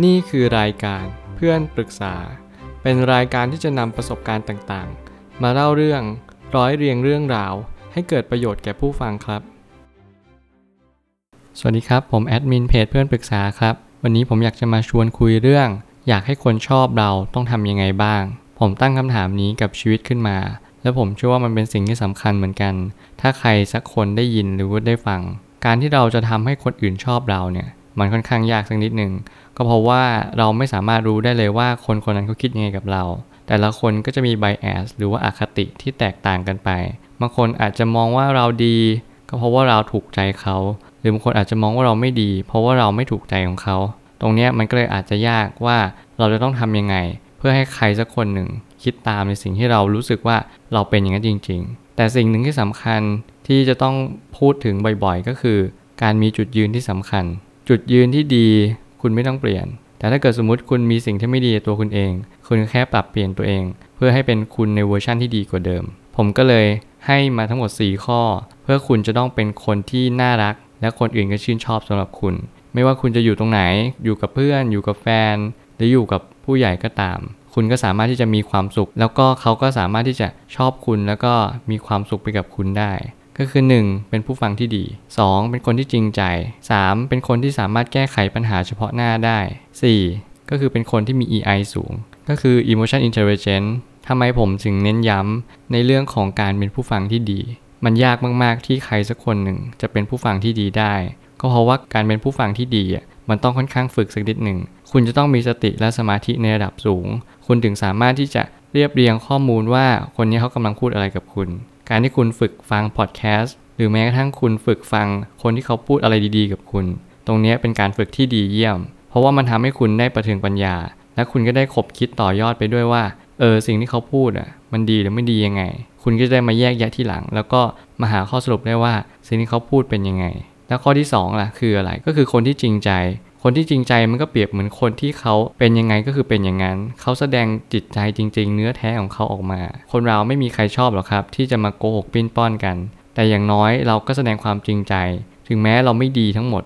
นี่คือรายการเพื่อนปรึกษา เป็นรายการที่จะนำประสบการณ์ต่างๆ มาเล่าเรื่องร้อยเรียงเรื่องราว ให้เกิดประโยชน์แก่ผู้ฟังครับ สวัสดีครับ ผมแอดมินเพจเพื่อนปรึกษาครับ วันนี้ผมอยากจะมาชวนคุยเรื่อง อยากให้คนชอบเราต้องทำยังไงบ้าง ผมตั้งคำถามนี้กับชีวิตขึ้นมา และผมเชื่อว่ามันเป็นสิ่งที่สำคัญเหมือนกัน ถ้าใครสักคนได้ยินหรือว่าได้ฟัง การที่เราจะทำให้คนอื่นชอบเราเนี่ย มันค่อนข้างยากสักนิดหนึ่งก็เพราะว่าเราไม่สามารถรู้ได้เลยว่าคนคนนั้นเขาคิดยังไงกับเรา แต่ละคนก็จะมีไบแอสหรือว่าอาคติที่แตกต่างกันไป บางคนอาจจะมองว่าเราดี ก็เพราะว่าเราถูกใจเขา หรือบางคนอาจจะมองว่าเราไม่ดี เพราะว่าเราไม่ถูกใจของเขา ตรงนี้มันก็เลยอาจจะยากว่าเราจะต้องทำยังไง เพื่อให้ใครสักคนหนึ่งคิดตามในสิ่งที่เรารู้สึกว่าเราเป็นอย่างนั้นจริง ๆ แต่สิ่งหนึ่งที่สำคัญที่จะต้องพูดถึงบ่อยๆ ก็คือ การมีจุดยืนที่สำคัญ จุดยืนที่ดีคุณไม่ต้องเปลี่ยน แต่ถ้าเกิดสมมติคุณมีสิ่งที่ไม่ดีตัวคุณเอง คุณแค่ปรับเปลี่ยนตัวเอง เพื่อให้เป็นคุณในเวอร์ชั่นที่ดีกว่าเดิม ผมก็เลยให้มาทั้งหมด 4 ข้อ เพื่อคุณจะต้องเป็นคนที่น่ารัก และคนอื่นก็ชื่นชอบสำหรับคุณ ไม่ว่าคุณจะอยู่ตรงไหน อยู่กับเพื่อน อยู่กับแฟน หรืออยู่กับผู้ใหญ่ก็ตาม คุณก็สามารถที่จะมีความสุข แล้วก็เขาก็สามารถที่จะชอบคุณแล้วก็มีความสุขไปกับคุณได้ ก็คือ 1. เป็นผู้ฟังที่ดี 2. เป็นคนที่จริงใจ 3. เป็นคนที่สามารถแก้ไขปัญหาเฉพาะหน้าได้ 4. ก็คือเป็นคนที่มี EI สูง ก็คือ Emotion Intelligence ทำไมผมถึงเน้นย้ำในเรื่องของการเป็นผู้ฟังที่ดี มันยากมากๆที่ใครสักคนหนึ่งจะเป็นผู้ฟังที่ดีได้ ก็เพราะว่าการเป็นผู้ฟังที่ดีอะมันต้องค่อนข้างฝึกสักนิดหนึ่ง คุณจะต้องมีสติและสมาธิในระดับสูง คุณถึงสามารถที่จะเรียบเรียงข้อมูลว่าคนนี้เขากำลังพูดอะไรกับคุณ การที่คุณฝึกฟังพอดแคสต์หรือแม้กระทั่งคุณฝึกฟังคนที่เขาพูดอะไรดีๆ กับคุณ ตรงนี้เป็นการฝึกที่ดีเยี่ยม เพราะว่ามันทำให้คุณได้ประเทืองปัญญา และคุณก็ได้ขบคิดต่อยอดไปด้วยว่า เออสิ่งที่เขาพูดอะ มันดีหรือไม่ดียังไง คุณก็จะได้มาแยกแยะที่หลัง แล้วก็มาหาข้อสรุปได้ว่าสิ่งที่เขาพูดเป็นยังไง แล้วข้อที่2ล่ะคืออะไรก็คือคนที่จริงใจ คนที่จริงใจมันก็เปรียบเหมือนคนที่เขาเป็นยังไงก็คือเป็นอย่างนั้น เขาแสดงจิตใจจริง ๆ เนื้อแท้ของเขาออกมา คนเราไม่มีใครชอบหรอกครับ ที่จะมาโกหกปิ้นป้อนกัน แต่อย่างน้อยเราก็แสดงความจริงใจ ถึงแม้เราไม่ดีทั้งหมด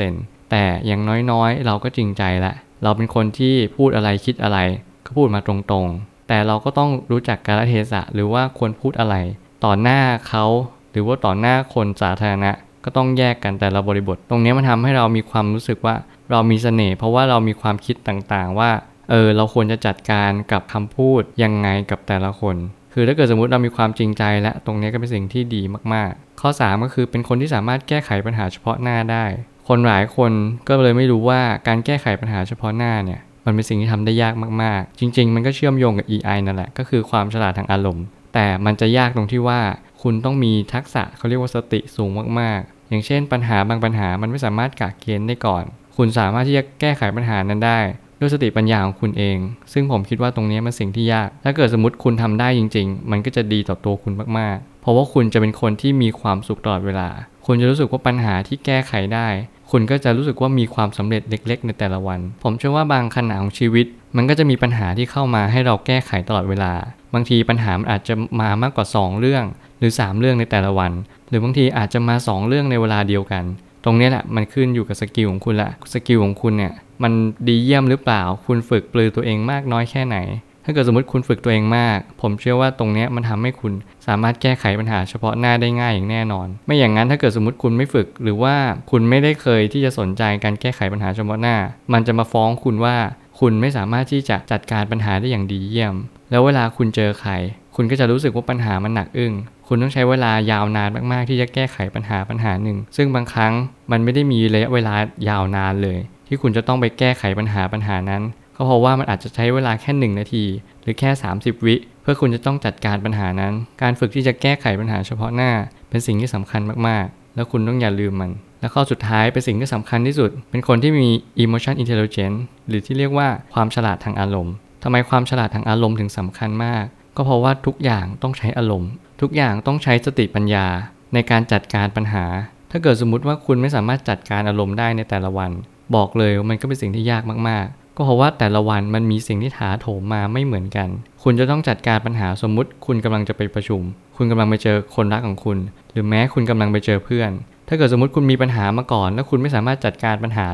100%แต่อย่างน้อยๆ เราก็จริงใจละเราเป็นคนที่พูดอะไรคิดอะไร ก็พูดมาตรงๆ แต่เราก็ต้องรู้จักกาลเทศะหรือว่าควรพูดอะไร ต่อหน้าเขาหรือว่าต่อหน้าคนสาธารณะ ก็ต้องแยกกันแต่ละบริบท ตรงนี้มันทำให้เรามีความรู้สึกว่าเรามีเสน่ห์เพราะว่าเรามีความคิดต่างๆ ว่าเออเราควรจะจัดการกับคำพูดยังไงกับแต่ละคน คือถ้าเกิดสมมติเรามีความจริงใจและตรงนี้ก็เป็นสิ่งที่ดีมากๆ ข้อ 3 ก็คือเป็นคนที่สามารถแก้ไขปัญหาเฉพาะหน้าได้ คนหลายคนก็เลยไม่รู้ว่าการแก้ไขปัญหาเฉพาะหน้าเนี่ยมันเป็นสิ่งที่ทำได้ยากมากๆ จริง ๆ มันก็เชื่อมโยงกับ EI นั่นแหละก็คือความฉลาดทางอารมณ์ แต่มันจะยากตรงที่ว่า คุณต้องมีทักษะเขาเรียกว่าสติสูงมากๆ อย่างเช่น ปัญหาบางปัญหามันไม่สามารถกะเกณฑ์ได้ก่อน คุณสามารถที่จะแก้ไขปัญหานั้นได้ ด้วยสติปัญญาของคุณเอง ซึ่งผมคิดว่าตรงนี้มันสิ่งที่ยาก ถ้าเกิดสมมติคุณทำได้จริง ๆ มันก็จะดีต่อตัวคุณมากๆ เพราะว่าคุณจะเป็นคนที่มีความสุขตลอดเวลา คุณจะรู้สึกว่าปัญหาที่แก้ไขได้ คุณก็จะรู้สึกว่ามีความสำเร็จเล็ก ๆ ในแต่ละวัน ผมเชื่อว่าบางขณะของชีวิต มันก็จะมีปัญหาที่เข้ามาให้เราแก้ไขตลอดเวลา บางทีปัญหามันอาจจะมามากกว่า 2 เรื่อง หรือ 3 เรื่องในแต่ละวัน หรือบางทีอาจจะมา 2 เรื่องในเวลาเดียวกัน ตรงนี้แหละมันขึ้นอยู่กับสกิลของคุณละสกิลของคุณเนี่ยมันดีเยี่ยมหรือเปล่า คุณฝึกปลือตัวเองมากน้อยแค่ไหน ถ้าเกิดสมมติคุณฝึกตัวเองมาก ผมเชื่อว่าตรงนี้มันทำให้คุณสามารถแก้ไขปัญหาเฉพาะหน้าได้ง่ายอย่างแน่นอน ไม่อย่างนั้นถ้าเกิดสมมติคุณไม่ฝึก หรือว่าคุณไม่ได้เคยที่จะสนใจการแก้ไขปัญหาเฉพาะหน้า มันจะมาฟ้องคุณว่า คุณไม่สามารถที่จะจัดการปัญหาได้อย่างดีเยี่ยม แล้วเวลาคุณเจอใคร คุณก็จะรู้สึกว่าปัญหามันหนักอึ้ง คุณต้องใช้เวลายาวนานมากๆ ที่จะแก้ไขปัญหาปัญหาหนึ่ง ซึ่งบางครั้งมันไม่ได้มีระยะเวลายาวนานเลย ที่คุณจะต้องไปแก้ไขปัญหาปัญหานั้น ก็เพราะว่ามันอาจจะใช้เวลาแค่1นาที หรือแค่ 30 วิ เพื่อคุณจะต้องจัดการปัญหานั้น การฝึกที่จะแก้ไขปัญหาเฉพาะหน้า เป็นสิ่งที่สำคัญมากๆ แล้วคุณต้องอย่าลืมมัน และข้อสุดท้ายเป็นสิ่งที่สำคัญที่สุด เป็นคนที่มี emotion intelligence หรือที่เรียกว่าความฉลาดทางอารมณ์ทำไมความฉลาดทางอารมณ์ถึงสำคัญมาก ก็เพราะว่าทุกอย่างต้องใช้อารมณ์ ทุกอย่างต้องใช้สติปัญญา ในการจัดการปัญหา ถ้าเกิดสมมุติว่าคุณไม่สามารถจัดการอารมณ์ได้ในแต่ละวัน บอกเลยมันก็เป็นสิ่งที่ยากมากๆ ก็เพราะว่าแต่ละวันมันมีสิ่งที่ถาโถมมาไม่เหมือนกัน คุณจะต้องจัดการปัญหาสมมุติ คุณกำลังจะไปประชุม คุณกำลังไปเจอคนรักของคุณ หรือแม้คุณกำลังไปเจอเพื่อน ถ้าเกิดสมมติคุณมีปัญหามาก่อน แล้วคุณไม่สามารถจัดการปัญหา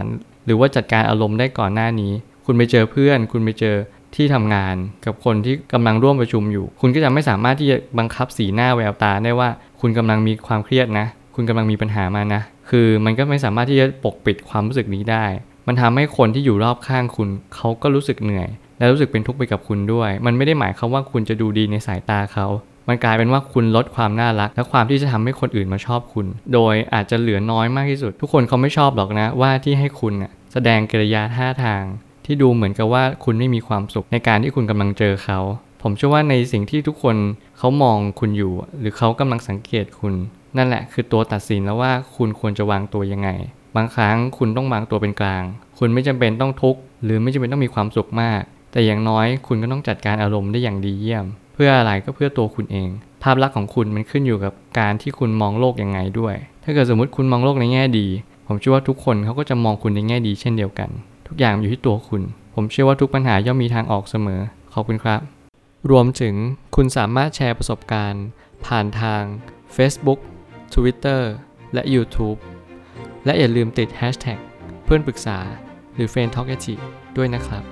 หรือว่าจัดการอารมณ์ได้ก่อนหน้านี้ คุณไปเจอเพื่อน คุณไปเจอที่ทำงานกับคนที่กำลังร่วมประชุมอยู่ คุณก็จะไม่สามารถที่จะบังคับสีหน้าแววตาได้ว่า คุณกำลังมีความเครียดนะ คุณกำลังมีปัญหามานะ คือมันก็ไม่สามารถที่จะปกปิดความรู้สึกนี้ได้ มันทำให้คนที่อยู่รอบข้างคุณเขาก็รู้สึกเหนื่อย และรู้สึกเป็นทุกข์ไปกับคุณด้วย มันไม่ได้หมายความว่าคุณจะดูดีในสายตาเขา มันกลายเป็นว่าคุณลดความน่ารัก และความที่จะทำให้คนอื่นมาชอบคุณ โดยอาจจะเหลือน้อยมากที่สุด ทุกคนเขาไม่ชอบหรอกนะว่าที่ให้คุณแสดงกิริยาท่าทาง ที่ดูเหมือนกับว่าคุณไม่มีความสุขในการที่คุณกำลังเจอเขา ผมเชื่อว่าในสิ่งที่ทุกคนเขามองคุณอยู่ หรือเขากำลังสังเกตคุณ นั่นแหละ คือตัวตัดสินแล้วว่าคุณควรจะวางตัวยังไง บางครั้งคุณต้องวางตัวเป็นกลาง คุณไม่จำเป็นต้องทุกข์หรือไม่จำเป็นต้องมีความสุขมาก แต่อย่างน้อยคุณก็ต้องจัดการอารมณ์ได้อย่างดีเยี่ยม เพื่ออะไรก็เพื่อตัวคุณเอง ภาพลักษณ์ของคุณมันขึ้นอยู่กับการที่คุณมองโลกยังไงด้วย ถ้าเกิดสมมติคุณมองโลกในแง่ดี ผมเชื่อว่าทุกคนเขาก็จะมองคุณในแง่ดีเช่นเดียวกัน ทุกอย่างอยู่ที่ตัวคุณ ผมเชื่อว่าทุกปัญหาย่อมมีทางออกเสมอ ขอบคุณครับ รวมถึงคุณสามารถแชร์ประสบการณ์ ผ่านทาง Facebook Twitter และ YouTube และอย่าลืมติด Hashtag เพื่อนปรึกษาหรือ f r ร e n d t a l k ด้วยนะครับ